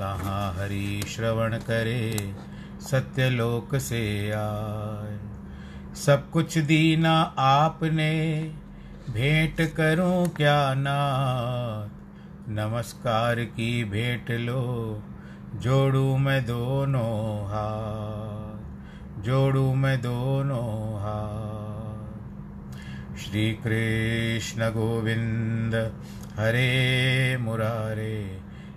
तहाँ हरि श्रवण करे, सत्यलोक से आए। सब कुछ दीना आपने, भेंट करूँ क्या नाथ? नमस्कार की भेंट लो, जोड़ू मैं दोनों हाथ, जोड़ू मैं दोनों हाथ। श्री कृष्ण गोविंद, हरे मुरारे।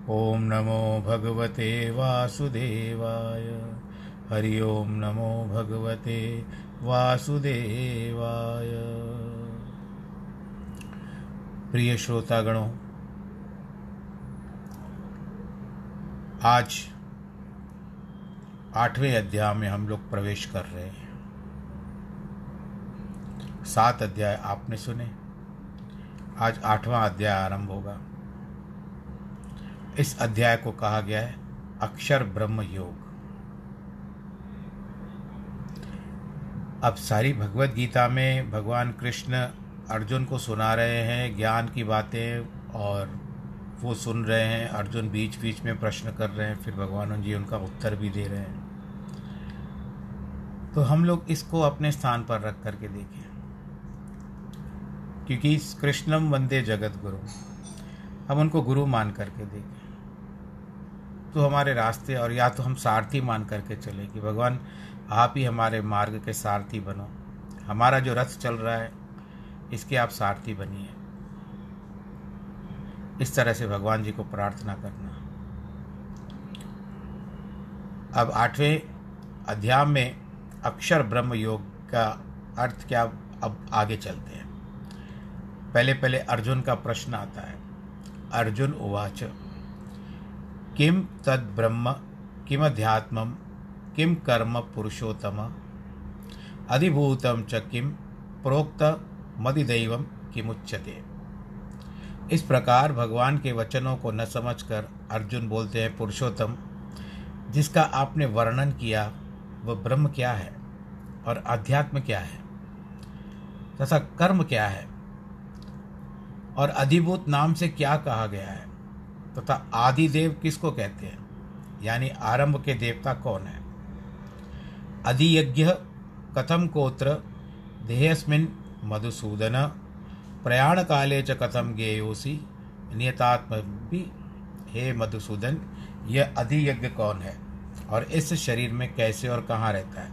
ॐ नमो भगवते वासुदेवाय। हरि ओं नमो भगवते वासुदेवाय। प्रिय श्रोतागणों, आज आठवें अध्याय में हम लोग प्रवेश कर रहे हैं। सात अध्याय आपने सुने, आज आठवां अध्याय आरंभ होगा। इस अध्याय को कहा गया है, अक्षर ब्रह्म योग। अब सारी भगवत गीता में भगवान कृष्ण अर्जुन को सुना रहे हैं, ज्ञान की बातें, और वो सुन रहे हैं, अर्जुन बीच बीच में प्रश्न कर रहे हैं, फिर भगवान जी उनका उत्तर भी दे रहे हैं। तो हम लोग इसको अपने स्थान पर रख करके देखें। क्योंकि कृष्णम वंदे जगत गुरु हम उनको गुरु मान करके देखें तो हमारे रास्ते और या तो हम सारथी मान करके चले कि भगवान, आप ही हमारे मार्ग के सारथी बनो। हमारा जो रथ चल रहा है, इसके आप सारथी बनिए। इस तरह से भगवान जी को प्रार्थना करना। अब आठवें अध्याय में अक्षर ब्रह्म योग का अर्थ क्या? अब आगे चलते हैं। पहले पहले अर्जुन का प्रश्न आता है। अर्जुन उवाच। किम तद ब्रह्म किमध्यात्मम किम कर्म पुरुषोत्तम? अधिभूतम च किम प्रोक्त मदिदैवम किमुच्यते? इस प्रकार भगवान के वचनों को न समझकर अर्जुन बोलते हैं, पुरुषोत्तम, जिसका आपने वर्णन किया, वह ब्रह्म क्या है? और अध्यात्म क्या है? तथा कर्म क्या है? और अधिभूत नाम से क्या कहा गया है? तथा आदि देव किसको कहते हैं? यानी आरंभ के देवता कौन है? अधियज्ञ, कथम कोत्र, देहस्मिन, मधुसूदन प्रयाण काले च कथम गेयोसी नियतात्म भी हे मधुसूदन, यह अधियज्ञ कौन है? और इस शरीर में कैसे और कहाँ रहता है?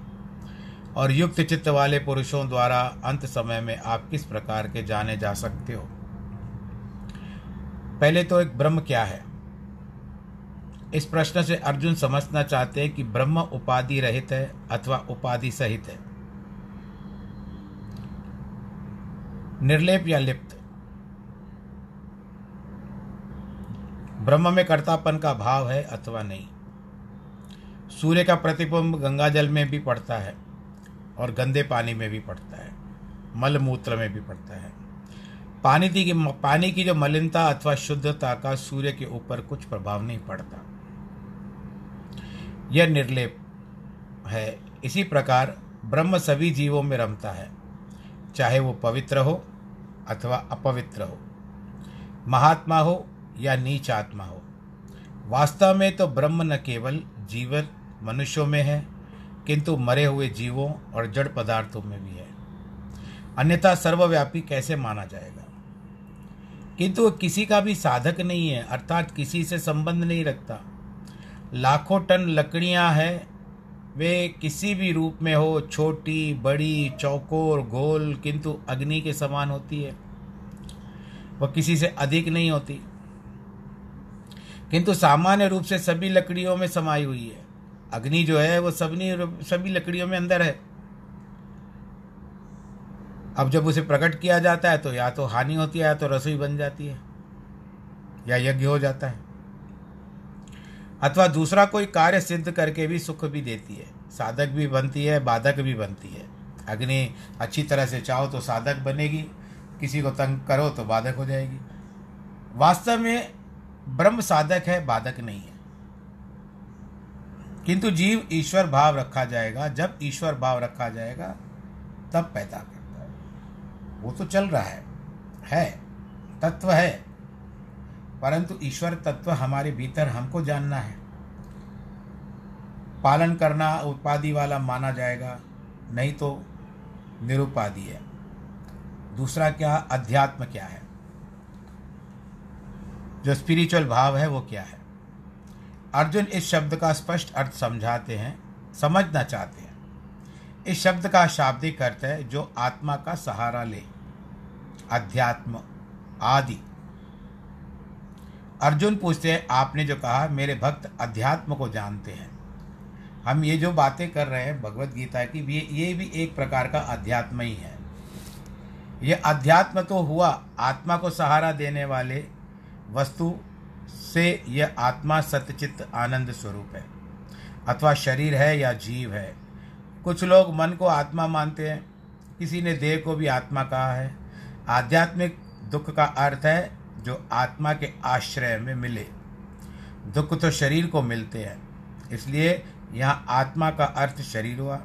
और युक्त चित्त वाले पुरुषों द्वारा अंत समय में आप किस प्रकार के जाने जा सकते हो? पहले तो एक ब्रह्म क्या है? इस प्रश्न से अर्जुन समझना चाहते हैं कि ब्रह्म उपाधि रहित है अथवा उपाधि सहित है। निर्लेप या लिप्त? ब्रह्म में कर्तापन का भाव है अथवा नहीं? सूर्य का प्रतिबिंब गंगा जल में भी पड़ता है और गंदे पानी में भी पड़ता है, मल मूत्र में भी पड़ता है। पानी की पानी की जो मलिनता अथवा शुद्धता का सूर्य के ऊपर कुछ प्रभाव नहीं पड़ता। यह निर्लेप है। इसी प्रकार ब्रह्म सभी जीवों में रमता है, चाहे वो पवित्र हो अथवा अपवित्र हो। महात्मा हो या नीच आत्मा हो। वास्तव में तो ब्रह्म न केवल जीवन मनुष्यों में है, किंतु मरे हुए जीवों और जड़ पदार्थों में भी है। अन्यथा सर्वव्यापी कैसे माना जाएगा? किंतु वह किसी का भी साधक नहीं है, अर्थात किसी से संबंध नहीं रखता। लाखों टन लकड़ियाँ हैं, वे किसी भी रूप में हो, छोटी, बड़ी, चौकोर, गोल, किंतु अग्नि के समान होती है। वह किसी से अधिक नहीं होती। किंतु सामान्य रूप से सभी लकड़ियों में समाई हुई है। अग्नि जो है, वो सभी सभी लकड़ियों में अंदर है। अब जब उसे प्रकट किया जाता है तो या तो हानि होती है, या तो रसोई बन जाती है, या यज्ञ हो जाता है। अथवा दूसरा कोई कार्य सिद्ध करके भी सुख भी देती है। साधक भी बनती है, बाधक भी बनती है। अग्नि अच्छी तरह से चाहो तो साधक बनेगी, किसी को तंग करो तो बाधक हो जाएगी। वास्तव में ब्रह्म साधक है, बाधक नहीं है। किंतु जीव ईश्वर भाव रखा जाएगा। जब ईश्वर भाव रखा जाएगा, तब पैदा वो तो चल रहा है है, तत्व है। परंतु ईश्वर तत्व हमारे भीतर हमको जानना है। पालन करना उपाधि वाला माना जाएगा, नहीं तो निरुपाधि है। दूसरा क्या, अध्यात्म क्या है? जो स्पिरिचुअल भाव है वो क्या है? अर्जुन इस शब्द का स्पष्ट अर्थ समझाते हैं, समझना चाहते हैं। इस शब्द का शाब्दिक अर्थ है जो आत्मा का सहारा ले। अध्यात्म, आदि। अर्जुन पूछते हैं, आपने जो कहा, मेरे भक्त अध्यात्म को जानते हैं। हम ये जो बातें कर रहे हैं, भगवत गीता की, ये ये भी एक प्रकार का अध्यात्म ही है। ये अध्यात्म तो हुआ, आत्मा को सहारा देने वाले वस्तु से यह आत्मा सत्यचित्त आनंद स्वरूप है। अथवा शरीर है या जीव है। कुछ लोग मन को आत्मा मानते हैं। किसी ने देह को भी आत्मा कहा है। आध्यात्मिक दुख का अर्थ है जो आत्मा के आश्रय में मिले। दुख तो शरीर को मिलते हैं। इसलिए यहाँ आत्मा का अर्थ शरीर हुआ।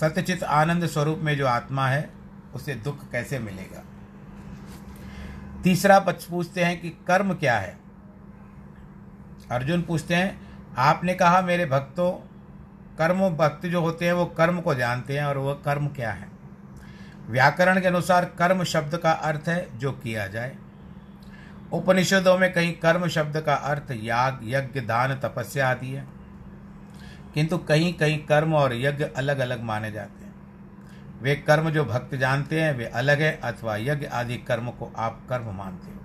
सत्यचित आनंद स्वरूप में जो आत्मा है, उसे दुख कैसे मिलेगा? तीसरा पक्ष पूछते हैं कि कर्म क्या है? अर्जुन पूछते हैं, आपने कहा मेरे भक्तों कर्म भक्त जो होते हैं, वो कर्म को जानते हैं और वह कर्म क्या है? व्याकरण के अनुसार कर्म शब्द का अर्थ है जो किया जाए। उपनिषदों में कहीं कर्म शब्द का अर्थ याग, यज्ञ, दान, तपस्या आदि है। किंतु कहीं कहीं कर्म और यज्ञ अलग अलग माने जाते हैं। वे कर्म जो भक्त जानते हैं, वे अलग है, अथवा यज्ञ आदि कर्म को आप कर्म मानते हो।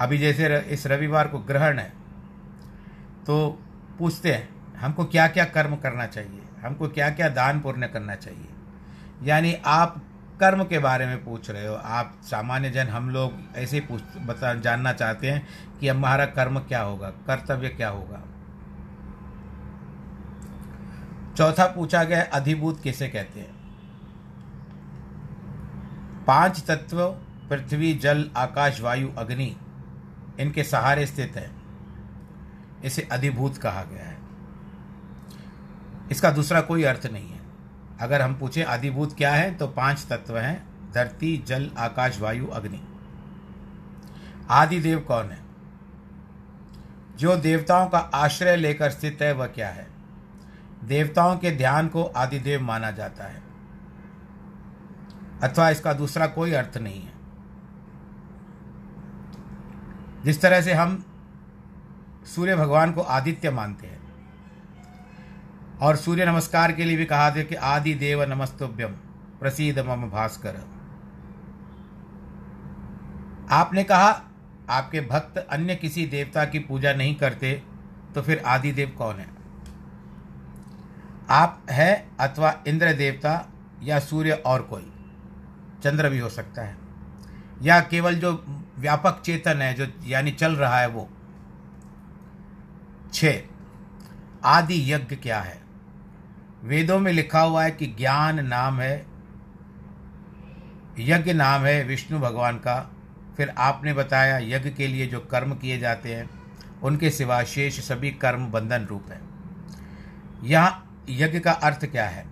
अभी जैसे इस रविवार को ग्रहण है तो पूछते हैं हमको क्या क्या कर्म करना चाहिए? हमको क्या क्या दान पुण्य करना चाहिए? यानी आप कर्म के बारे में पूछ रहे हो। आप सामान्य जन हम लोग ऐसे ही पूछ, बता, जानना चाहते हैं कि हमारा कर्म क्या होगा? कर्तव्य क्या होगा? चौथा पूछा गया अधिभूत किसे कहते हैं? पाँच तत्व, पृथ्वी, जल, आकाश, वायु, अग्नि, इनके सहारे स्थित है। इसे अधिभूत कहा गया है। इसका दूसरा कोई अर्थ नहीं है। अगर हम पूछें, आदिभूत क्या है तो पाँच तत्व हैं, धरती, जल, आकाश, वायु, अग्नि। आदिदेव कौन है? जो देवताओं का आश्रय लेकर स्थित है, वह क्या है? देवताओं के ध्यान को आदिदेव माना जाता है। अथवा इसका दूसरा कोई अर्थ नहीं है। जिस तरह से हम सूर्य भगवान को आदित्य मानते हैं और सूर्य नमस्कार के लिए भी कहा था कि आदि देव नमस्तुभ्यम प्रसिद्ध मम भास्कर। आपने कहा, आपके भक्त अन्य किसी देवता की पूजा नहीं करते तो फिर आदि देव कौन है? आप है अथवा इंद्र देवता या सूर्य और कोई, चंद्र भी हो सकता है। या केवल जो व्यापक चेतन है, जो यानी चल रहा है वो। छ आदि यज्ञ क्या है? वेदों में लिखा हुआ है कि ज्ञान नाम है, यज्ञ नाम है विष्णु भगवान का। फिर आपने बताया यज्ञ के लिए जो कर्म किए जाते हैं, उनके सिवा शेष सभी कर्म बंधन रूप है। यहाँ यज्ञ का अर्थ क्या है?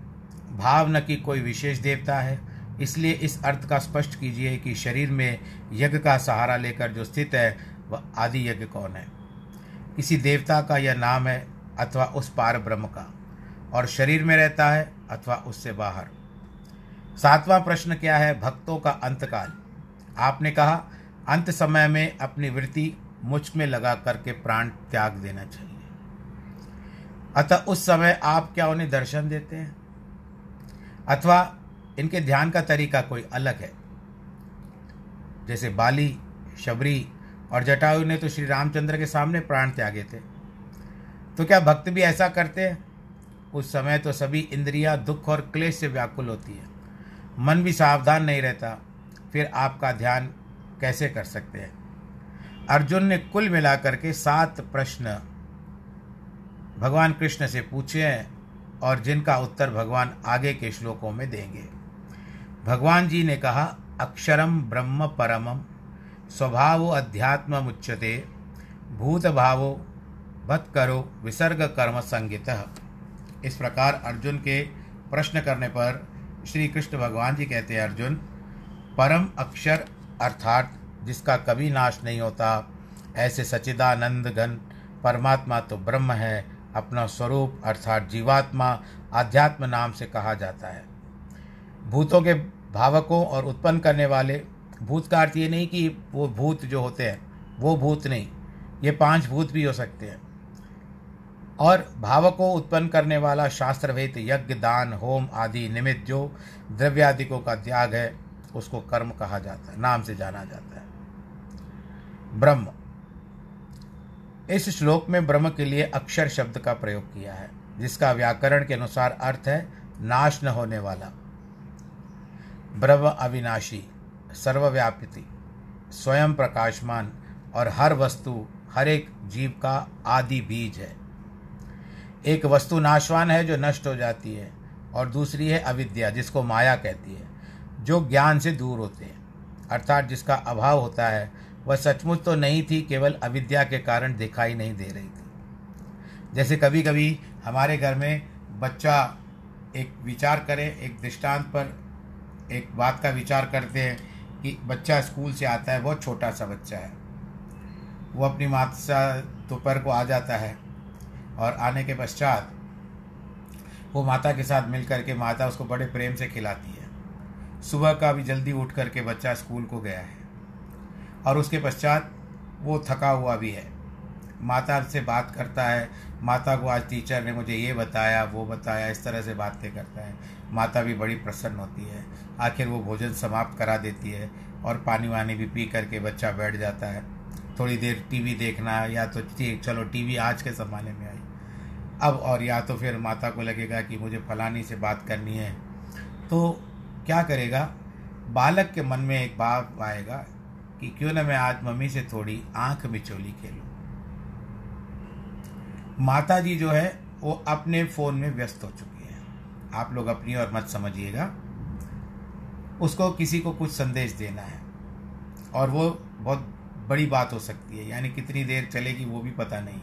भाव न कि कोई विशेष देवता है। इसलिए इस अर्थ का स्पष्ट कीजिए कि शरीर में यज्ञ का सहारा लेकर जो स्थित है, वह आदि यज्ञ कौन है? किसी देवता का यह नाम है अथवा उस पार ब्रह्म का। और शरीर में रहता है अथवा उससे बाहर। सातवां प्रश्न क्या है? भक्तों का अंतकाल। आपने कहा, अंत समय में अपनी वृत्ति मुझमें लगा करके प्राण त्याग देना चाहिए। अतः उस समय आप क्या उन्हें दर्शन देते हैं? अथवा इनके ध्यान का तरीका कोई अलग है? जैसे बाली, शबरी और जटायु ने तो श्री रामचंद्र के सामने प्राण त्यागे थे। तो क्या भक्त भी ऐसा करते हैं? उस समय तो सभी इंद्रियाँ दुख और क्लेश से व्याकुल होती है। मन भी सावधान नहीं रहता, फिर आपका ध्यान कैसे कर सकते हैं? अर्जुन ने कुल मिलाकर के सात प्रश्न भगवान कृष्ण से पूछे हैं और जिनका उत्तर भगवान आगे के श्लोकों में देंगे। भगवान जी ने कहा, अक्षरम ब्रह्म परमम, स्वभाव अध्यात्म मुच्यते भूत भावो भत करो विसर्ग कर्म संगित इस प्रकार अर्जुन के प्रश्न करने पर श्री कृष्ण भगवान जी कहते हैं, अर्जुन, परम अक्षर अर्थात जिसका कभी नाश नहीं होता, ऐसे सचिदानंद घन परमात्मा तो ब्रह्म है, अपना स्वरूप अर्थात जीवात्मा आध्यात्म नाम से कहा जाता है। भूतों के भावकों और उत्पन्न करने वाले भूत का अर्थ ये नहीं कि वो भूत जो होते हैं, वो भूत नहीं, ये पाँच भूत भी हो सकते हैं। और भाव को उत्पन्न करने वाला शास्त्रवेद, यज्ञ, दान, होम आदि निमित्त जो द्रव्यादिकों का त्याग है, उसको कर्म कहा जाता है, नाम से जाना जाता है। ब्रह्म। इस श्लोक में ब्रह्म के लिए अक्षर शब्द का प्रयोग किया है, जिसका व्याकरण के अनुसार अर्थ है, नाश न होने वाला। ब्रह्म अविनाशी सर्वव्यापी स्वयं प्रकाशमान, और हर वस्तु, हर एक जीव का आदि बीज है। एक वस्तु नाशवान है जो नष्ट हो जाती है, और दूसरी है अविद्या, जिसको माया कहती है, जो ज्ञान से दूर होते हैं। अर्थात जिसका अभाव होता है, वह सचमुच तो नहीं थी, केवल अविद्या के कारण दिखाई नहीं दे रही थी। जैसे कभी कभी हमारे घर में बच्चा एक विचार करे, एक दृष्टांत पर एक बात का विचार करते हैं कि बच्चा स्कूल से आता है, बहुत छोटा सा बच्चा है। वो अपनी माता, दोपहर को आ जाता है और आने के पश्चात वो माता के साथ मिल करके माता उसको बड़े प्रेम से खिलाती है। सुबह का भी जल्दी उठ करके बच्चा स्कूल को गया है। और उसके पश्चात वो थका हुआ भी है। माता से बात करता है, माता को आज टीचर ने मुझे ये बताया, वो बताया, इस तरह से बातें करता है। माता भी बड़ी प्रसन्न होती है। आखिर वो भोजन समाप्त करा देती है और पानी वानी भी पी करके बच्चा बैठ जाता है। थोड़ी देर टीवी देखना या तो चलो टीवी आज के ज़माने में आई। अब और या तो फिर माता को लगेगा कि मुझे फलानी से बात करनी है। तो क्या करेगा? बालक के मन में एक भाव आएगा कि क्यों ना मैं आज मम्मी से थोड़ी आँख मिचोली खेलूं। माता जी जो है, वो अपने फ़ोन में व्यस्त हो चुकी है। आप लोग अपनी और मत समझिएगा। उसको किसी को कुछ संदेश देना है। और वो बहुत बड़ी बात हो सकती है, यानी कितनी देर चलेगी वो भी पता नहीं।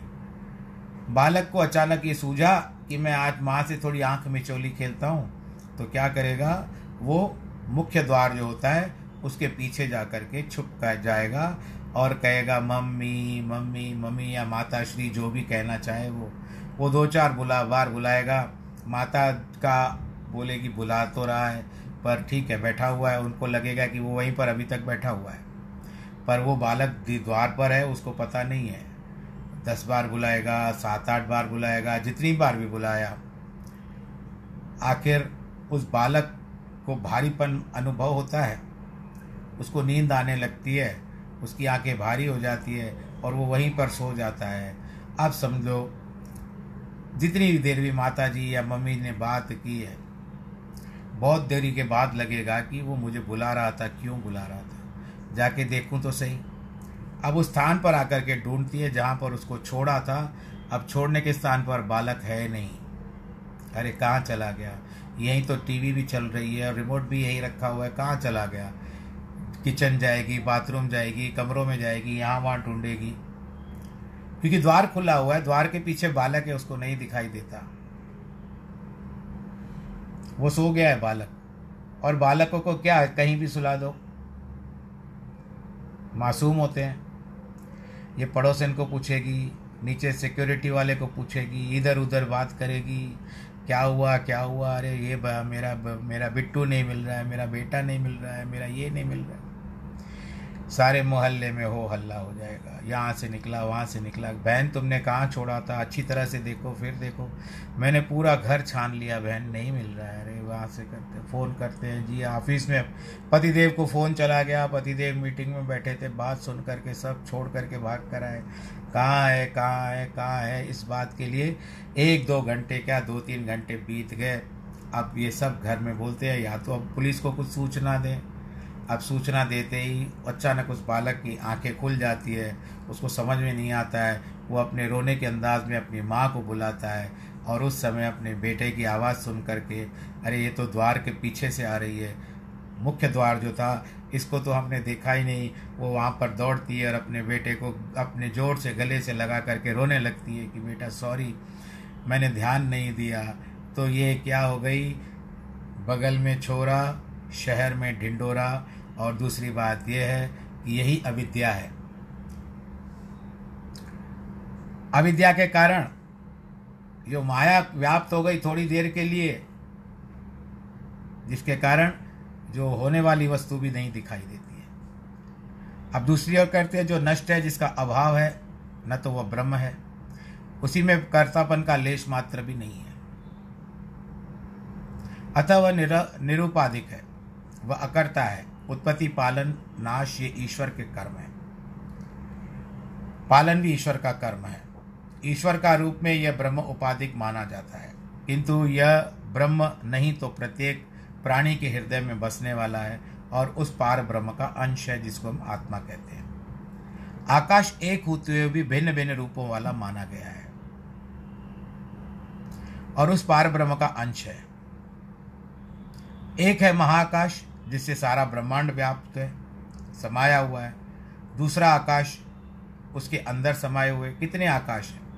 बालक को अचानक ये सूझा कि मैं आज माँ से थोड़ी आँख में चोली खेलता हूँ तो क्या करेगा? वो मुख्य द्वार जो होता है, उसके पीछे जा कर के छुप कर जाएगा और कहेगा, मम्मी मम्मी मम्मी या माता श्री जो भी कहना चाहे वो। वो दो चार बुला, बार बुलाएगा। माता का बोलेगी बुला तो रहा है, पर ठीक है, बैठा हुआ है। उनको लगेगा कि वो वहीं पर अभी तक बैठा हुआ है। पर वो बालक द्वार पर है, उसको पता नहीं है। दस बार बुलाएगा, सात आठ बार बुलाएगा, जितनी बार भी बुलाया, आखिर उस बालक को भारीपन अनुभव होता है। उसको नींद आने लगती है, उसकी आँखें भारी हो जाती है और वो वहीं पर सो जाता है। अब समझो, जितनी देर भी माता जी या मम्मी ने बात की है, बहुत देरी के बाद लगेगा कि वो मुझे बुला रहा था, क्यों बुला रहा था? जाके देखूँ तो सही। अब उस स्थान पर आकर के ढूंढती है जहाँ पर उसको छोड़ा था। अब छोड़ने के स्थान पर बालक है नहीं। अरे, कहाँ चला गया? यहीं तो टीवी भी चल रही है और रिमोट भी यहीं रखा हुआ है। कहाँ चला गया? किचन जाएगी, बाथरूम जाएगी, कमरों में जाएगी, यहाँ वहाँ ढूंढेगी। क्योंकि द्वार खुला हुआ है, द्वार के पीछे बालक है, उसको नहीं दिखाई देता। वो सो गया है बालक। और बालकों को क्या, कहीं भी सुला दो। मासूम होते हैं। ये पड़ोसन को पूछेगी, नीचे सिक्योरिटी वाले को पूछेगी इधर उधर बात करेगी, क्या हुआ क्या हुआ? अरे ये मेरा मेरा बिट्टू नहीं मिल रहा है, मेरा बेटा नहीं मिल रहा है, मेरा ये नहीं मिल रहा है। सारे मोहल्ले में हो, हल्ला हो जाएगा। यहाँ से निकला, वहाँ से निकला। बहन तुमने कहाँ छोड़ा था? अच्छी तरह से देखो, फिर देखो। मैंने पूरा घर छान लिया, बहन। नहीं मिल रहा है। अरे, वहाँ से करते फ़ोन करते हैं। जी, ऑफ़िस में पतिदेव को फ़ोन चला गया। पतिदेव मीटिंग में बैठे थे। बात सुन करके सब छोड़ करके भाग कर आए। कहाँ है कहाँ है कहाँ है? इस बात के लिए एक दो घंटे क्या, दो तीन घंटे बीत गए। अब ये सब घर में बोलते हैं, या तो अब पुलिस को कुछ सूचना दें। अब सूचना देते ही अचानक उस बालक की आँखें खुल जाती है, उसको समझ में नहीं आता है। वो अपने रोने के अंदाज में अपनी माँ को बुलाता है और उस समय अपने बेटे की आवाज़ सुन करके अरे, ये तो द्वार के पीछे से आ रही है। मुख्य द्वार जो था, इसको तो हमने देखा ही नहीं। वो वहाँ पर दौड़ती है और अपने बेटे को अपने ज़ोर से गले से लगा करके रोने लगती है कि, बेटा, सॉरी, मैंने ध्यान नहीं दिया। तो ये क्या हो गई? बगल में छोरा, शहर में ढिंडोरा और दूसरी बात यह है कि यही अविद्या है। अविद्या के कारण जो माया व्याप्त हो गई थोड़ी देर के लिए, जिसके कारण जो होने वाली वस्तु भी नहीं दिखाई देती है। अब दूसरी ओर करते हैं, जो नष्ट है, जिसका अभाव है, न तो वह ब्रह्म है। उसी में कर्तापन का लेश मात्र भी नहीं है। अतः वह निरुपाधिक है, वह अकर्ता है। उत्पत्ति, पालन, नाश ये ईश्वर के कर्म है। पालन भी ईश्वर का कर्म है। ईश्वर का रूप में यह ब्रह्म उपाधिक माना जाता है। किंतु यह ब्रह्म नहीं तो प्रत्येक प्राणी के हृदय में बसने वाला है और उस पार ब्रह्म का अंश है जिसको हम आत्मा कहते हैं। आकाश एक होते हुए भी भिन्न भिन्न रूपों वाला माना गया है। और उस पार ब्रह्म का अंश है। एक है महाकाश जिससे सारा ब्रह्मांड व्याप्त है, समाया हुआ है। दूसरा आकाश, उसके अंदर समाये हुए कितने आकाश हैं?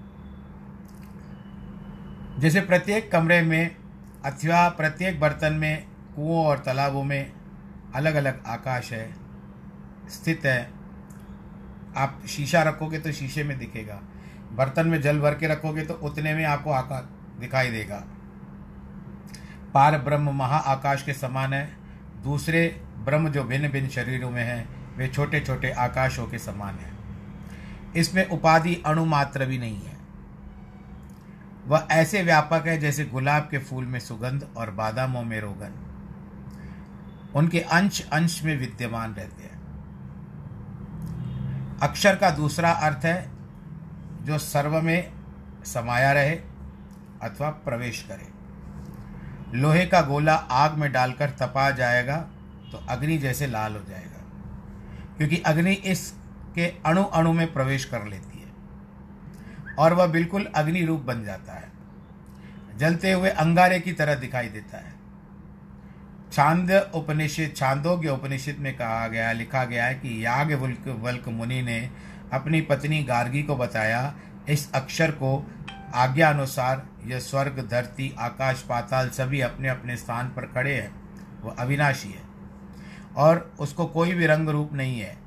जैसे प्रत्येक कमरे में अथवा प्रत्येक बर्तन में, कुओं और तालाबों में अलग अलग आकाश है, स्थित है। आप शीशा रखोगे तो शीशे में दिखेगा। बर्तन में जल भर के रखोगे तो उतने में आपको आकाश दिखाई देगा। पार ब्रह्म महा आकाश के समान है दूसरे ब्रह्म जो भिन्न भिन्न शरीरों में हैं, वे छोटे छोटे आकाशों के समान हैं। इसमें उपाधि अणुमात्र भी नहीं है। वह ऐसे व्यापक है जैसे गुलाब के फूल में सुगंध और बादामों में रोगन। उनके अंश अंश में विद्यमान रहते हैं। अक्षर का दूसरा अर्थ है जो सर्व में समाया रहे अथवा प्रवेश करे। लोहे का गोला आग में डालकर तपा जाएगा तो अग्नि जैसे लाल हो जाएगा। क्योंकि अग्नि इसके अणु अणु में प्रवेश कर लेती है, और वह बिल्कुल अग्नि रूप बन जाता है। जलते हुए अंगारे की तरह दिखाई देता है। छांद उपनिषद, छांदोग्य उपनिषद में कहा गया, लिखा गया है कि याग वल्क मुनि ने अपनी पत्नी गार्गी को बताया, इस अक्षर को आज्ञा अनुसार यह स्वर्ग, धरती, आकाश, पाताल सभी अपने अपने स्थान पर खड़े हैं। वह अविनाशी है। और उसको कोई भी रंग रूप नहीं है।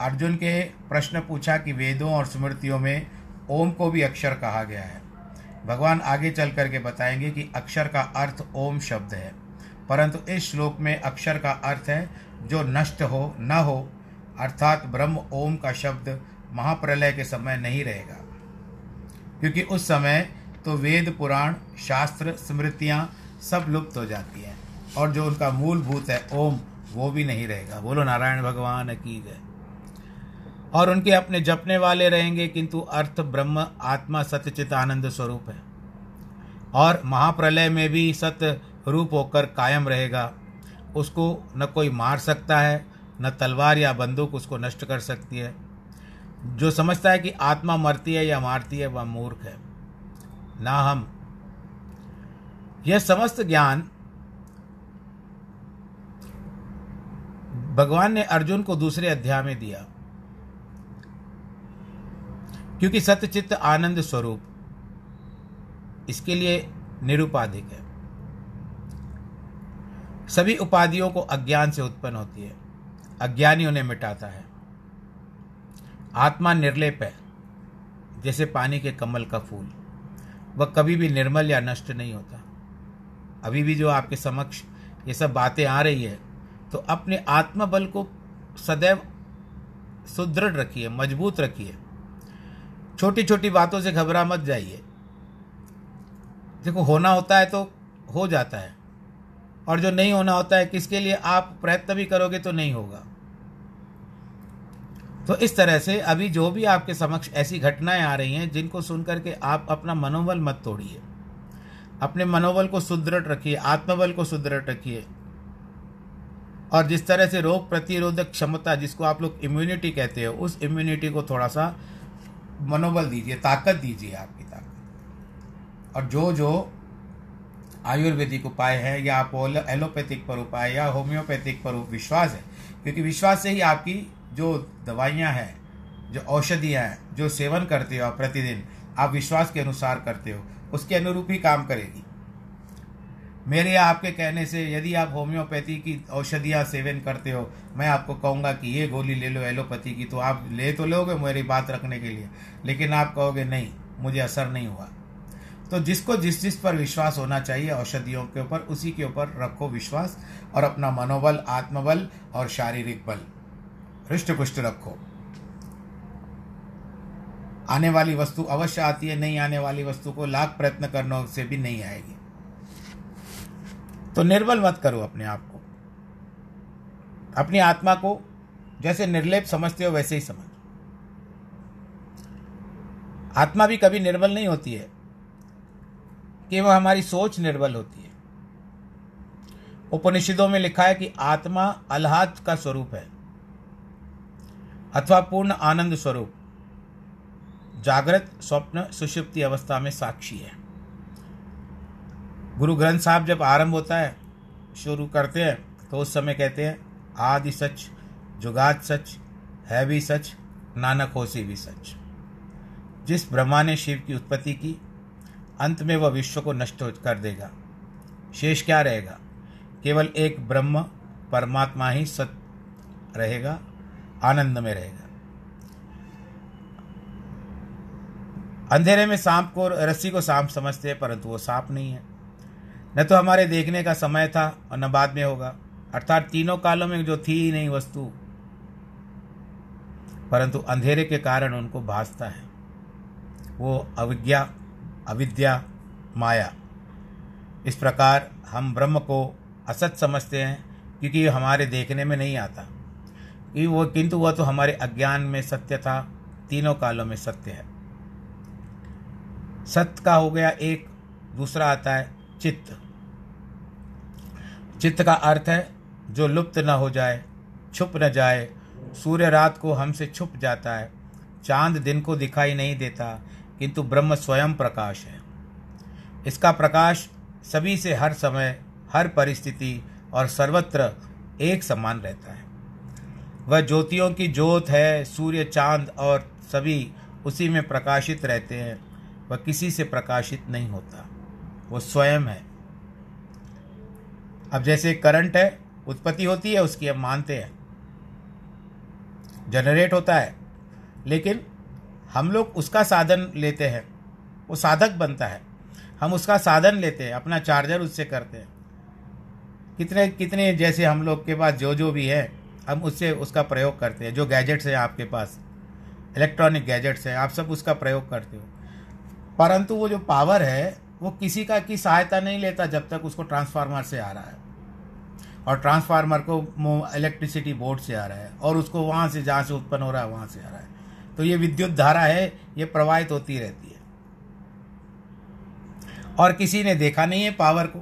अर्जुन के प्रश्न पूछा कि वेदों और स्मृतियों में ओम को भी अक्षर कहा गया है। भगवान आगे चल करके बताएँगे कि अक्षर का अर्थ ओम शब्द है। परंतु इस श्लोक में अक्षर का अर्थ है जो नष्ट हो, न हो, अर्थात ब्रह्म ओम का शब्द महाप्रलय के समय नहीं रहेगा। क्योंकि उस समय तो वेद, पुराण, शास्त्र, स्मृतियाँ सब लुप्त हो जाती हैं। और जो उनका मूलभूत है, ओम, वो भी नहीं रहेगा। बोलो, नारायण भगवान की जय। और उनके अपने जपने वाले रहेंगे, किंतु अर्थ, ब्रह्म, आत्मा सत्यचित आनंद स्वरूप है। और महाप्रलय में भी सत्य रूप होकर कायम रहेगा। उसको न कोई मार सकता है, न तलवार या बंदूक उसको नष्ट कर सकती है। जो समझता है कि आत्मा मरती है या मारती है, वह मूर्ख है। ना हम। यह समस्त ज्ञान भगवान ने अर्जुन को दूसरे अध्याय में दिया। क्योंकि सत्यचित्त आनंद स्वरूप इसके लिए निरुपाधिक है। सभी उपाधियों को अज्ञान से उत्पन्न होती है। अज्ञानी उन्हें मिटाता है। आत्मा निर्लेप है, जैसे पानी के कमल का फूल। वह कभी भी निर्मल या नष्ट नहीं होता। अभी भी जो आपके समक्ष ये सब बातें आ रही है तो अपने आत्मबल को सदैव सुदृढ़ रखिए, मज़बूत रखिए। छोटी छोटी बातों से घबरा मत जाइए। देखो, होना होता है तो हो जाता है, और जो नहीं होना होता है, किसके लिए आप प्रयत्न भी करोगे तो नहीं होगा। तो इस तरह से अभी जो भी आपके समक्ष ऐसी घटनाएँ आ रही हैं, जिनको सुनकर के आप अपना मनोबल मत तोड़िए। अपने मनोबल को सुदृढ़ रखिए, आत्मबल को सुदृढ़ रखिए। और जिस तरह से रोग प्रतिरोधक क्षमता, जिसको आप लोग इम्यूनिटी कहते हो, उस इम्यूनिटी को थोड़ा सा मनोबल दीजिए, ताकत दीजिए आपकी ताकत। और जो जो आयुर्वेदिक उपाय है, या आप एलोपैथिक पर उपाय, या होम्योपैथिक पर विश्वास है, क्योंकि विश्वास से ही आपकी जो दवाइयाँ हैं, जो औषधियाँ हैं, जो सेवन करते हो प्रतिदिन, आप विश्वास के अनुसार करते हो, उसके अनुरूप ही काम करेगी। मेरे आपके कहने से यदि आप होम्योपैथी की औषधियाँ सेवन करते हो, मैं आपको कहूँगा कि ये गोली ले लो एलोपैथी की तो आप ले तो लोगे मेरी बात रखने के लिए, लेकिन आप कहोगे नहीं, मुझे असर नहीं हुआ। तो जिसको जिस जिस पर विश्वास होना चाहिए औषधियों के ऊपर, उसी के ऊपर रखो विश्वास और अपना मनोबल, आत्मबल और शारीरिक बल। हृष्ट पुष्ट रखो। आने वाली वस्तु अवश्य आती है, नहीं आने वाली वस्तु को लाख प्रयत्न करने से भी नहीं आएगी। तो निर्बल मत करो अपने आप को। अपनी आत्मा को जैसे निर्लेप समझते हो वैसे ही समझ। आत्मा भी कभी निर्बल नहीं होती है कि वह हमारी सोच निर्बल होती है। उपनिषदों में लिखा है कि आत्मा अल्हाद का स्वरूप है। अथवा पूर्ण आनंद स्वरूप। जागृत स्वप्न सुषुप्ति अवस्था में साक्षी है। गुरु ग्रंथ साहब जब आरंभ होता है, शुरू करते हैं तो उस समय कहते हैं, आदि सच, जुगाद सच, है भी सच, नानक होसी भी सच। जिस ब्रह्मा ने शिव की उत्पत्ति की, अंत में वह विश्व को नष्ट कर देगा। शेष क्या रहेगा? केवल एक ब्रह्म, परमात्मा ही सत्य रहेगा। आनंद में रहेगा। अंधेरे में सांप को रस्सी को सांप समझते हैं, परंतु वो सांप नहीं है। न तो हमारे देखने का समय था और न बाद में होगा। अर्थात तीनों कालों में जो थी ही नहीं वस्तु। परंतु अंधेरे के कारण उनको भासता है। वो अविज्ञा, अविद्या, माया। इस प्रकार हम ब्रह्म को असत समझते हैं, क्योंकि हमारे देखने में नहीं आता। कि वो किंतु वह तो हमारे अज्ञान में सत्य था, तीनों कालों में सत्य है। सत्य का हो गया एक, दूसरा आता है चित्त। चित्त का अर्थ है, जो लुप्त न हो जाए, छुप न जाए, सूर्य रात को हमसे छुप जाता है, चाँद दिन को दिखाई नहीं देता, किंतु ब्रह्म स्वयं प्रकाश है। इसका प्रकाश सभी से हर समय, हर परिस्थिति और सर्वत्र एक समान रहता है। वह ज्योतियों की ज्योत है, सूर्य, चाँद और सभी उसी में प्रकाशित रहते हैं। वह किसी से प्रकाशित नहीं होता। वो स्वयं है। अब जैसे करंट है, उत्पत्ति होती है, उसकी हम मानते हैं। जनरेट होता है। लेकिन हम लोग उसका साधन लेते हैं। वो साधक बनता है। हम उसका साधन लेते हैं। अपना चार्जर उससे करते हैं। कितने कितने जैसे हम लोग के पास जो जो भी है हम उससे, उसका प्रयोग करते हैं, जो गैजेट्स हैं आपके पास। इलेक्ट्रॉनिक गैजेट्स हैं, आप सब उसका प्रयोग करते हो। परंतु वो जो पावर है, वो किसी का की सहायता नहीं लेता जब तक उसको ट्रांसफार्मर से आ रहा है। और ट्रांसफार्मर को इलेक्ट्रिसिटी बोर्ड से आ रहा है, और उसको वहाँ से, जहाँ से उत्पन्न हो रहा है, वहाँ से आ रहा है। तो ये विद्युत धारा है, ये प्रवाहित होती रहती है। और किसी ने देखा नहीं है पावर को।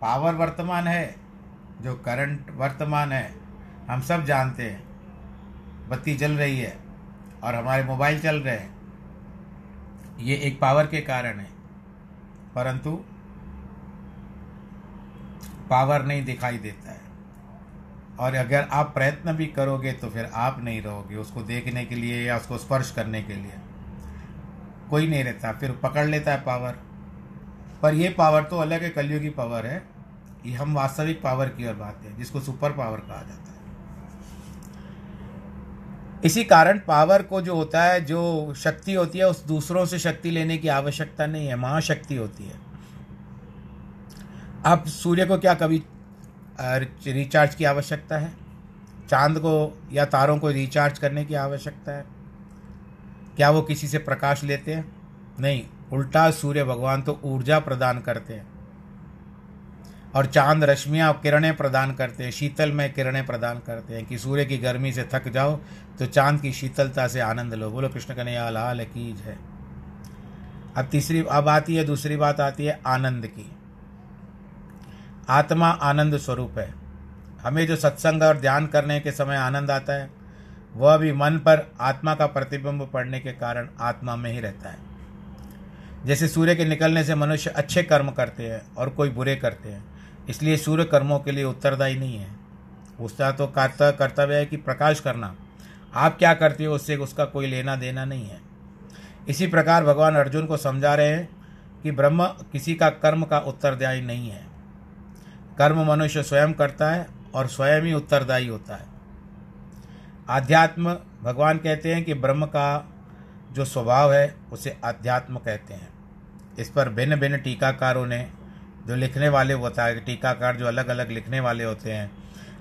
पावर वर्तमान है, जो करंट वर्तमान है हम सब जानते हैं। बत्ती जल रही है और हमारे मोबाइल चल रहे हैं। ये एक पावर के कारण है। परंतु पावर नहीं दिखाई देता है। और अगर आप प्रयत्न भी करोगे तो फिर आप नहीं रहोगे उसको देखने के लिए या उसको स्पर्श करने के लिए। कोई नहीं रहता, फिर पकड़ लेता है पावर। पर यह पावर तो अलग है, कलयुगी पावर है। ये हम वास्तविक पावर की ओर बात है, जिसको सुपर पावर कहा जाता है। इसी कारण पावर को जो होता है, जो शक्ति होती है, उस दूसरों से शक्ति लेने की आवश्यकता नहीं है, महाशक्ति होती है। अब सूर्य को क्या कभी रिचार्ज की आवश्यकता है? चाँद को या तारों को रिचार्ज करने की आवश्यकता है? क्या वो किसी से प्रकाश लेते हैं? नहीं, उल्टा सूर्य भगवान तो ऊर्जा प्रदान करते हैं। और चाँद रश्मियाँ किरणें प्रदान करते हैं, शीतल में किरणें प्रदान करते हैं कि सूर्य की गर्मी से थक जाओ तो चाँद की शीतलता से आनंद लो। बोलो कृष्ण कन्हैया, लाल कीज है अब तीसरी, अब आती है, दूसरी बात आती है आनंद की। आत्मा आनंद स्वरूप है। हमें जो सत्संग और ध्यान करने के समय आनंद आता है, वह भी मन पर आत्मा का प्रतिबिंब पड़ने के कारण आत्मा में ही रहता है। जैसे सूर्य के निकलने से मनुष्य अच्छे कर्म करते हैं और कोई बुरे करते हैं इसलिए सूर्य कर्मों के लिए उत्तरदायी नहीं है। उसका तो कर्तव्य है कि प्रकाश करना। आप क्या करते हो उससे उसका कोई लेना देना नहीं है। इसी प्रकार भगवान अर्जुन को समझा रहे हैं कि ब्रह्म किसी का कर्म का उत्तरदायी नहीं है। कर्म मनुष्य स्वयं करता है और स्वयं ही उत्तरदायी होता है। आध्यात्म, भगवान कहते हैं कि ब्रह्म का जो स्वभाव है, उसे अध्यात्म कहते हैं। इस पर भिन्न भिन्न टीकाकारों ने जो लिखने वाले होता है, टीकाकार जो अलग अलग लिखने वाले होते हैं,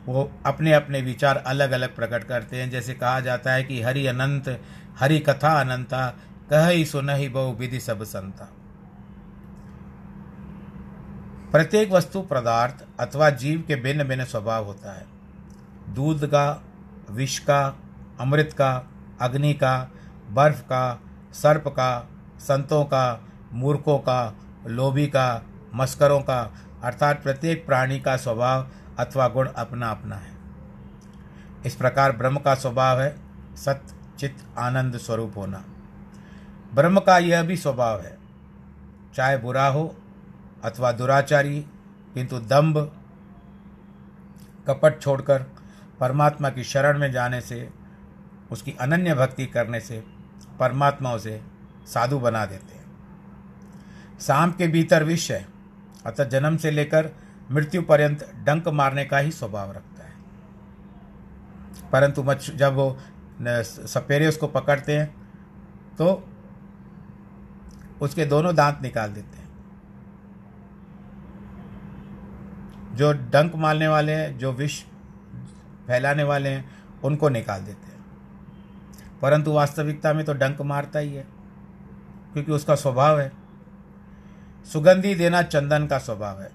वो अपने अपने विचार अलग अलग प्रकट करते हैं। जैसे कहा जाता है कि हरि अनंत, हरि कथा अनंता, कह ही सुन ही बहु विधि सब संता। प्रत्येक वस्तु पदार्थ अथवा जीव के भिन्न भिन्न स्वभाव होता है। दूध का, विष का, अमृत का, अग्नि का, बर्फ़ का, सर्प का, संतों का, मूर्खों का, लोभी का मस्करों का, अर्थात प्रत्येक प्राणी का स्वभाव अथवा गुण अपना अपना है। इस प्रकार ब्रह्म का स्वभाव है, सत्य, चित्त, आनंद, स्वरूप होना। ब्रह्म का यह भी स्वभाव है, चाहे बुरा हो अथवा दुराचारी, किंतु दंभ कपट छोड़कर, परमात्मा की शरण में जाने से, उसकी अनन्य भक्ति करने से परमात्मा उसे साधु बना देते हैं। सांप के भीतर विष है अतः जन्म से लेकर मृत्यु पर्यंत डंक मारने का ही स्वभाव रखता है। परंतु मच्छ जब वो सपेरे उसको पकड़ते हैं तो उसके दोनों दांत निकाल देते हैं। जो डंक मारने वाले हैं, जो विष फैलाने वाले हैं, उनको निकाल देते हैं। परंतु वास्तविकता में तो डंक मारता ही है, क्योंकि उसका स्वभाव है। सुगंधी देना चंदन का स्वभाव है।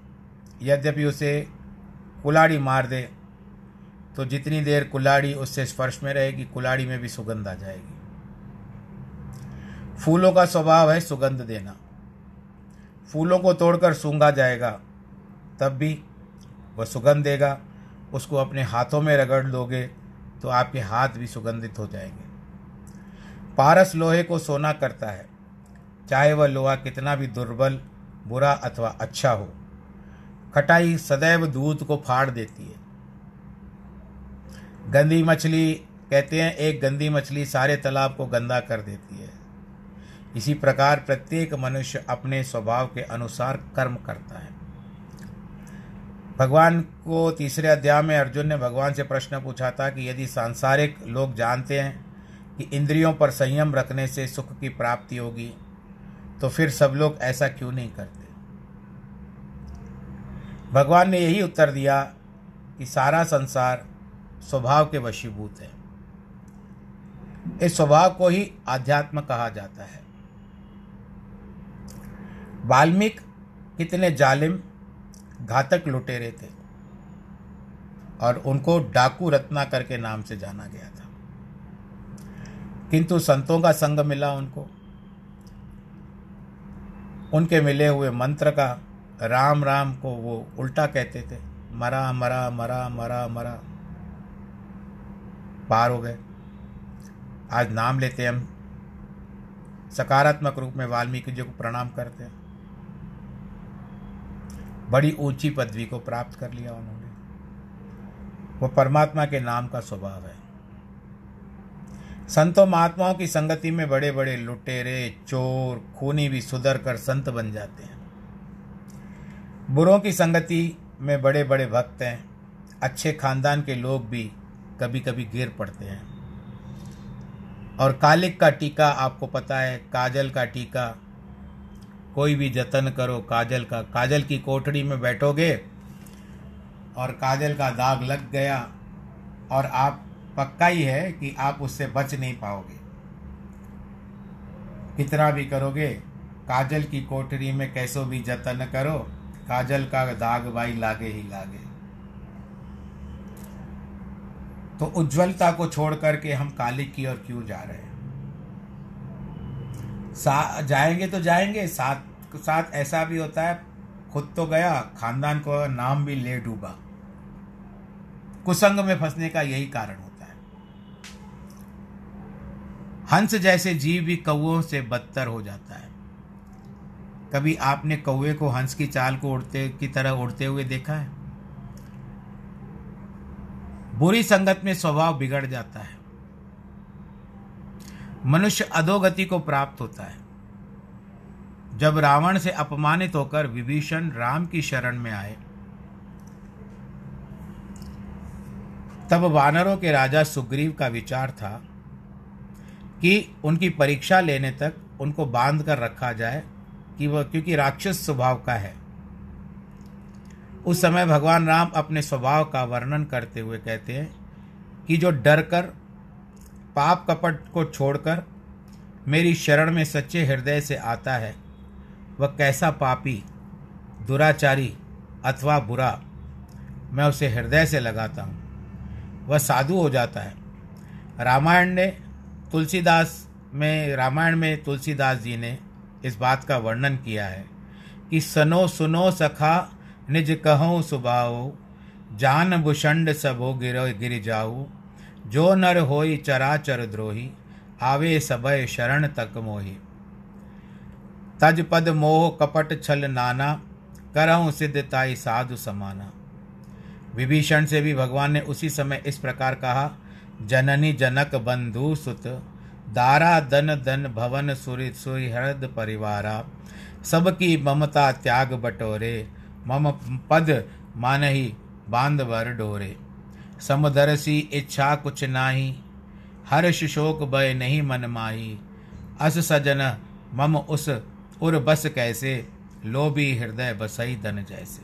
यद्यपि उसे कुलाड़ी मार दे तो जितनी देर कुलाड़ी उससे स्पर्श में रहेगी, कुलाड़ी में भी सुगंध आ जाएगी। फूलों का स्वभाव है सुगंध देना। फूलों को तोड़कर सूंघा जाएगा, तब भी वह सुगंध देगा। उसको अपने हाथों में रगड़ लोगे तो आपके हाथ भी सुगंधित हो जाएँगे। पारस लोहे को सोना करता है। चाहे वह लोहा कितना भी दुर्बल बुरा अथवा अच्छा हो। खटाई सदैव दूध को फाड़ देती है। गंदी मछली, कहते हैं, एक गंदी मछली सारे तालाब को गंदा कर देती है। इसी प्रकार प्रत्येक मनुष्य अपने स्वभाव के अनुसार कर्म करता है। भगवान को तीसरे अध्याय में अर्जुन ने भगवान से प्रश्न पूछा था कि यदि सांसारिक लोग जानते हैं कि इंद्रियों पर संयम रखने से सुख की प्राप्ति होगी तो फिर सब लोग ऐसा क्यों नहीं करते? भगवान ने यही उत्तर दिया कि सारा संसार स्वभाव के वशीभूत है। इस स्वभाव को ही आध्यात्म कहा जाता है। वाल्मीकि कितने जालिम घातक लुटेरे थे और उनको डाकू रत्नाकर के नाम से जाना गया था। किंतु संतों का संग मिला उनको। उनके मिले हुए मंत्र का राम राम को वो उल्टा कहते थे, मरा मरा मरा मरा मरा। पार हो गए। आज नाम लेते हम। सकारात्मक रूप में वाल्मीकि जी को प्रणाम करते हैं। बड़ी ऊँची पदवी को प्राप्त कर लिया उन्होंने। वो परमात्मा के नाम का स्वभाव है। संतों महात्माओं की संगति में बड़े बड़े लुटेरे, चोर, खूनी भी सुधर कर संत बन जाते हैं। बुरों की संगति में बड़े बड़े भक्त हैं। अच्छे खानदान के लोग भी कभी कभी गिर पड़ते हैं। और कालिक का टीका, आपको पता है, काजल का टीका। कोई भी जतन करो, काजल का, काजल की कोठड़ी में बैठोगे और काजल का दाग लग गया और आप पक्का ही है कि आप उससे बच नहीं पाओगे। कितना भी करोगे, काजल की कोठरी में कैसो भी जतन करो, काजल का दाग भाई लागे ही लागे। तो उज्जवलता को छोड़ करके हम काली की ओर क्यों जा रहे हैं? सा, जाएँगे तो जाएँगे, साथ साथ ऐसा भी होता है, खुद तो गया, खानदान को नाम भी ले डूबा। कुसंग में फंसने का यही कारण होता है हंस जैसे जीव भी कौओं से बदतर हो जाता है। कभी आपने कौए को हंस की चाल को उड़ते, की तरह उड़ते हुए देखा है? बुरी संगत में स्वभाव बिगड़ जाता है। मनुष्य अधोगति को प्राप्त होता है। जब रावण से अपमानित होकर विभीषण राम की शरण में आए, तब वानरों के राजा सुग्रीव का विचार था कि उनकी परीक्षा लेने तक उनको बाँध कर रखा जाए कि वह, क्योंकि राक्षस स्वभाव का है। उस समय भगवान राम अपने स्वभाव का वर्णन करते हुए कहते हैं कि जो डर कर पाप कपट को छोड़कर मेरी शरण में सच्चे हृदय से आता है, वह कैसा पापी, दुराचारी अथवा बुरा, मैं उसे हृदय से लगाता हूँ। वह साधु हो जाता है। रामायण ने तुलसीदास में, रामायण में तुलसीदास जी ने इस बात का वर्णन किया है कि सनो सुनो सखा, निज कहो सुबाओ जान भुषंड सबो गिर गिर जाऊ जो नर होई चराचर द्रोही, आवे सबय शरण तक मोही। तज पद मोह कपट छल नाना करहु सिद्धताई साधु समाना। विभीषण से भी भगवान ने उसी समय इस प्रकार कहा जननी जनक बंधु सुत, दारा दन दन भवन सुर सुहृद परिवारा। सबकी ममता त्याग बटोरे, मम पद मानही बाँध बर डोरे। समदरसी इच्छा कुछ नाही हर्ष शोक भय नहीं मन माही। अस सजन मम उस, उर बस कैसे, लोभी हृदय बसई दन जैसे।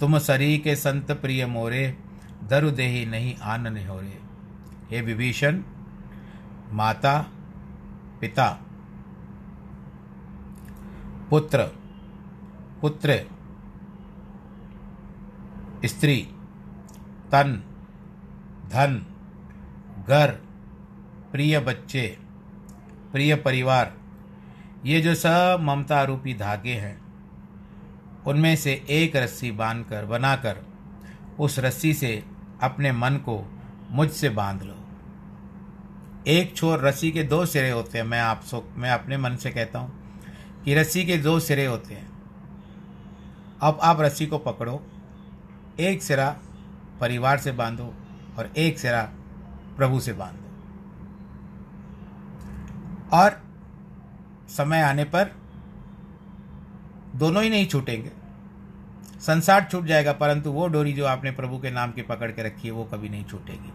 तुम सरी के संत प्रिय मोरे, दरु देही नहीं आनन हो रे हे विभीषण, माता, पिता। पुत्र पुत्र। स्त्री, तन, धन। घर, प्रिय बच्चे, प्रिय परिवार। ये जो सब ममता रूपी धागे हैं, उनमें से एक रस्सी बांधकर, बनाकर, उस रस्सी से अपने मन को मुझसे बाँध लो। एक छोर रस्सी के दो सिरे होते हैं, मैं आप सो, मैं अपने मन से कहता हूँ कि रस्सी के दो सिरे होते हैं। अब आप रस्सी को पकड़ो, एक सिरा परिवार से बांधो और एक सिरा प्रभु से बांधो। और समय आने पर दोनों ही नहीं छूटेंगे। संसार छूट जाएगा, परंतु वो डोरी जो आपने प्रभु के नाम की पकड़ के रखी है, वो कभी नहीं छूटेगी।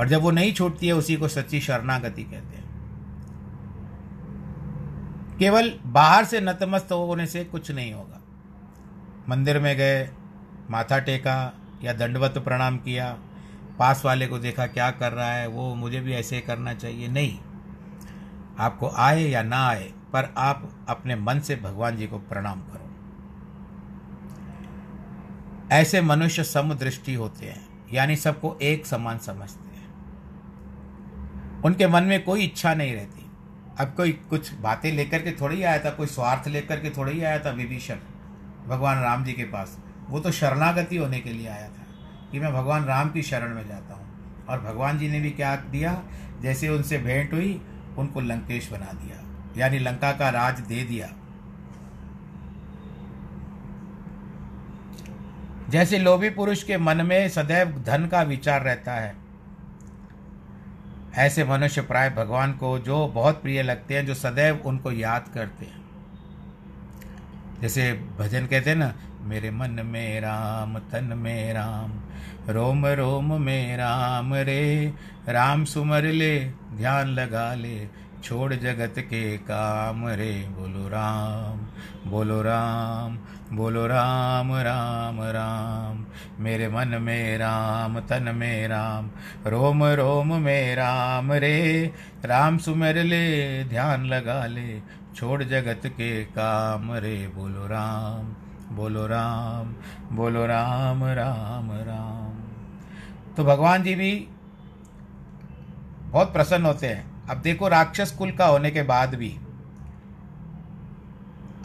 और जब वो नहीं छूटती है, उसी को सच्ची शरणागति कहते हैं। केवल बाहर से नतमस्त होने से कुछ नहीं होगा। मंदिर में गए, माथा टेका या दंडवत प्रणाम किया, पास वाले को देखा, क्या कर रहा है, वो मुझे भी ऐसे करना चाहिए। नहीं, आपको आए या ना आए, पर आप अपने मन से भगवान जी को प्रणाम करो। ऐसे मनुष्य समदृष्टि होते हैं, यानी सबको एक समान समझते हैं। उनके मन में कोई इच्छा नहीं रहती। अब कोई कुछ बातें लेकर के थोड़ी आया था, कोई स्वार्थ लेकर के थोड़ी आया था, विभीषण, भगवान राम जी के पास, वो तो शरणागति होने के लिए आया था कि मैं भगवान राम की शरण में जाता हूँ। और भगवान जी ने भी क्या दिया? जैसे उनसे भेंट हुई, उनको लंकेश बना दिया, यानी लंका का राज दे दिया। जैसे लोभी पुरुष के मन में सदैव धन का विचार रहता है ऐसे मनुष्य प्राय भगवान को जो बहुत प्रिय लगते हैं, जो सदैव उनको याद करते हैं। जैसे भजन कहते हैं ना, मेरे मन में राम, तन में राम, रोम रोम में राम रे, राम सुमर ले, ध्यान लगा ले छोड़ जगत के काम रे। बोलो राम बोलो राम बोलो राम राम राम। मेरे मन में राम, तन में राम। रोम रोम में राम रे। राम सुमर ले, ध्यान लगा ले। छोड़ जगत के काम रे। बोलो राम बोलो राम बोलो राम राम राम। तो भगवान जी भी बहुत प्रसन्न होते हैं। अब देखो राक्षस कुल का होने के बाद भी।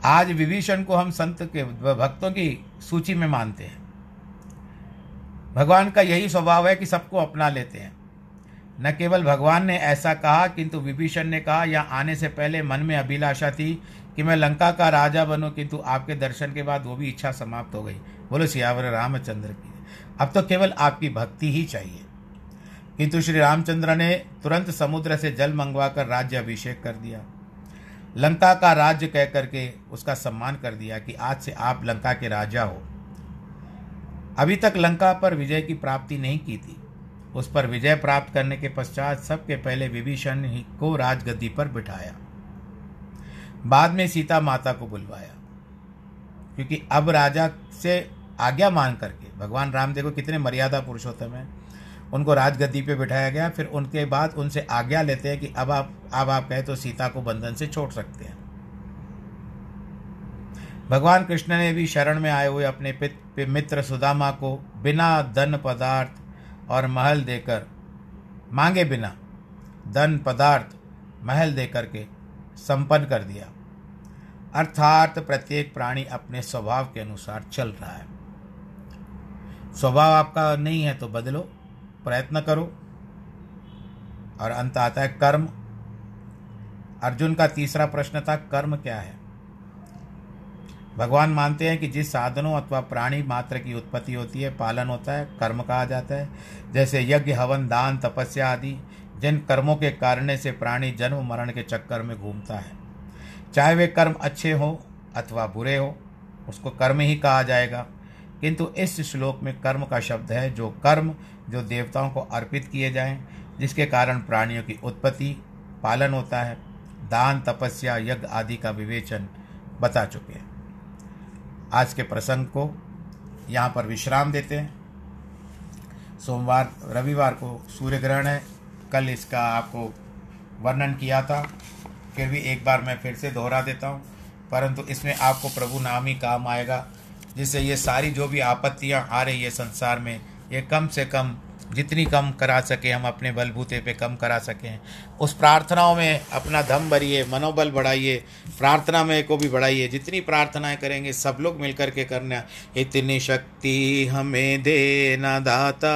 आज विभीषण को हम संत के भक्तों की सूची में मानते हैं। भगवान का यही स्वभाव है कि सबको अपना लेते हैं। न केवल भगवान ने ऐसा कहा, किंतु विभीषण ने कहा या आने से पहले मन में अभिलाषा थी कि मैं लंका का राजा बनूं, किंतु आपके दर्शन के बाद वो भी इच्छा समाप्त हो गई। बोलो सियावर रामचंद्र की। अब तो केवल आपकी भक्ति ही चाहिए। किंतु श्री रामचंद्र ने तुरंत समुद्र से जल मंगवाकर राज्य अभिषेक कर दिया। लंका का राज्य कह करके उसका सम्मान कर दिया कि आज से आप लंका के राजा हो। अभी तक लंका पर विजय की प्राप्ति नहीं की थी। उस पर विजय प्राप्त करने के पश्चात सबके पहले विभीषण को राजगद्दी पर बिठाया। बाद में सीता माता को बुलवाया। क्योंकि अब राजा से आज्ञा मान करके, भगवान राम देखो कितने मर्यादा पुरुषोत्तम है उनको राजगद्दी पे बिठाया गया फिर उनके बाद उनसे आज्ञा लेते हैं कि अब आप अब आप कहें तो सीता को बंधन से छोड़ सकते हैं। भगवान कृष्ण ने भी शरण में आए हुए अपने पित, मित्र सुदामा को बिना धन पदार्थ और महल देकर मांगे बिना धन पदार्थ महल देकर के संपन्न कर दिया। अर्थात प्रत्येक प्राणी अपने स्वभाव के अनुसार चल रहा है। स्वभाव आपका नहीं है तो बदलो। प्रयत्न करो। और अंत आता है कर्म। अर्जुन का तीसरा प्रश्न था, कर्म क्या है? भगवान मानते हैं कि जिस साधनों अथवा प्राणी मात्र की उत्पत्ति होती है, पालन होता है, कर्म कहा जाता है। जैसे यज्ञ, हवन, दान, तपस्या आदि, जिन कर्मों के कारण से प्राणी जन्म, मरण के चक्कर में घूमता है। चाहे वे कर्म अच्छे हो अथवा बुरे हो, उसको कर्म ही कहा जाएगा। किंतु इस श्लोक में कर्म का शब्द है, जो कर्म जो देवताओं को अर्पित किए जाएँ, जिसके कारण प्राणियों की उत्पत्ति, पालन होता है। दान, तपस्या, यज्ञ आदि का विवेचन बता चुके हैं। आज के प्रसंग को यहाँ पर विश्राम देते हैं। सोमवार, रविवार को सूर्य ग्रहण है। कल इसका आपको वर्णन किया था। फिर भी एक बार मैं फिर से दोहरा देता हूँ। परंतु इसमें आपको प्रभु नाम ही काम आएगा, जिससे ये सारी जो भी आपत्तियाँ आ रही है संसार में ये कम से कम जितनी कम करा सके हम अपने बलबूते पे कम करा सकें। उस प्रार्थनाओं में अपना दम भरिए, मनोबल बढ़ाइए प्रार्थना में को भी बढ़ाइए। जितनी प्रार्थनाएँ करेंगे, सब लोग मिलकर के करना। इतनी शक्ति हमें देना दाता,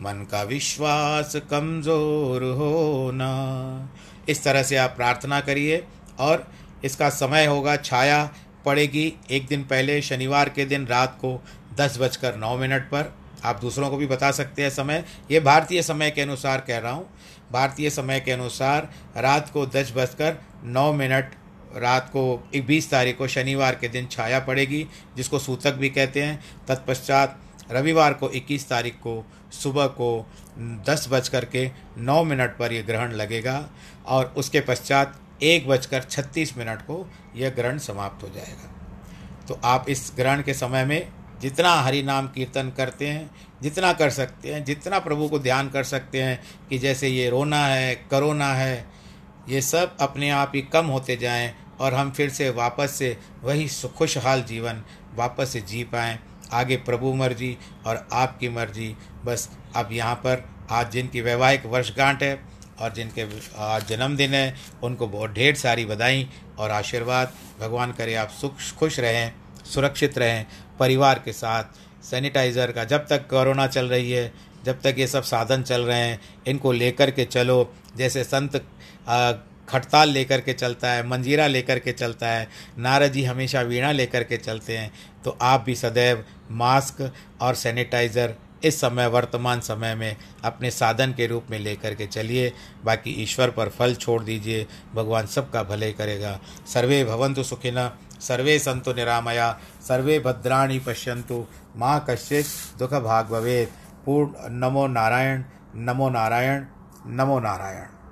मन का विश्वास कमज़ोर हो होना। इस तरह से आप प्रार्थना करिए और इसका समय होगा, छाया पड़ेगी एक दिन पहले, शनिवार के दिन रात को दस बजकर नौ मिनट पर। आप दूसरों को भी बता सकते हैं समय। ये भारतीय समय के अनुसार कह रहा हूँ। भारतीय समय के अनुसार रात को दस बजकर नौ मिनट, रात को बीस तारीख को शनिवार के दिन छाया पड़ेगी, जिसको सूतक भी कहते हैं। तत्पश्चात रविवार को इक्कीस तारीख को सुबह को दस बज कर के नौ मिनट पर यह ग्रहण लगेगा और उसके पश्चात एक बजकर छत्तीस मिनट को यह ग्रहण समाप्त हो जाएगा। तो आप इस ग्रहण के समय में जितना हरि नाम कीर्तन करते हैं, जितना कर सकते हैं, जितना प्रभु को ध्यान कर सकते हैं कि जैसे ये रोना है, करोना है, ये सब अपने आप ही कम होते जाएँ और हम फिर से वापस से वही खुशहाल जीवन वापस से जी पाएँ। आगे प्रभु मर्ज़ी और आपकी मर्ज़ी। बस अब यहाँ पर आज जिनकी वैवाहिक वर्षगांठ है और जिनके आज जन्मदिन है, उनको बहुत ढेर सारी बधाई और आशीर्वाद। भगवान करे आप सुख, खुश रहें। सुरक्षित रहें, परिवार के साथ। सैनिटाइज़र का जब तक कोरोना चल रही है, जब तक ये सब साधन चल रहे हैं, इनको लेकर के चलो। जैसे संत खड़ताल लेकर के चलता है, मंजीरा लेकर के चलता है, नारद जी हमेशा वीणा लेकर के चलते हैं तो आप भी सदैव मास्क और सैनिटाइज़र इस समय, वर्तमान समय में अपने साधन के रूप में लेकर के चलिए। बाकी ईश्वर पर फल छोड़ दीजिए, भगवान सबका भले करेगा। सर्वे भवंतु सुखिन सर्वे संतु निरामया, सर्वे भद्राणी पश्यंतु माँ कश्चित दुख भाग पूर्ण नमो नारायण नमो नारायण नमो नारायण।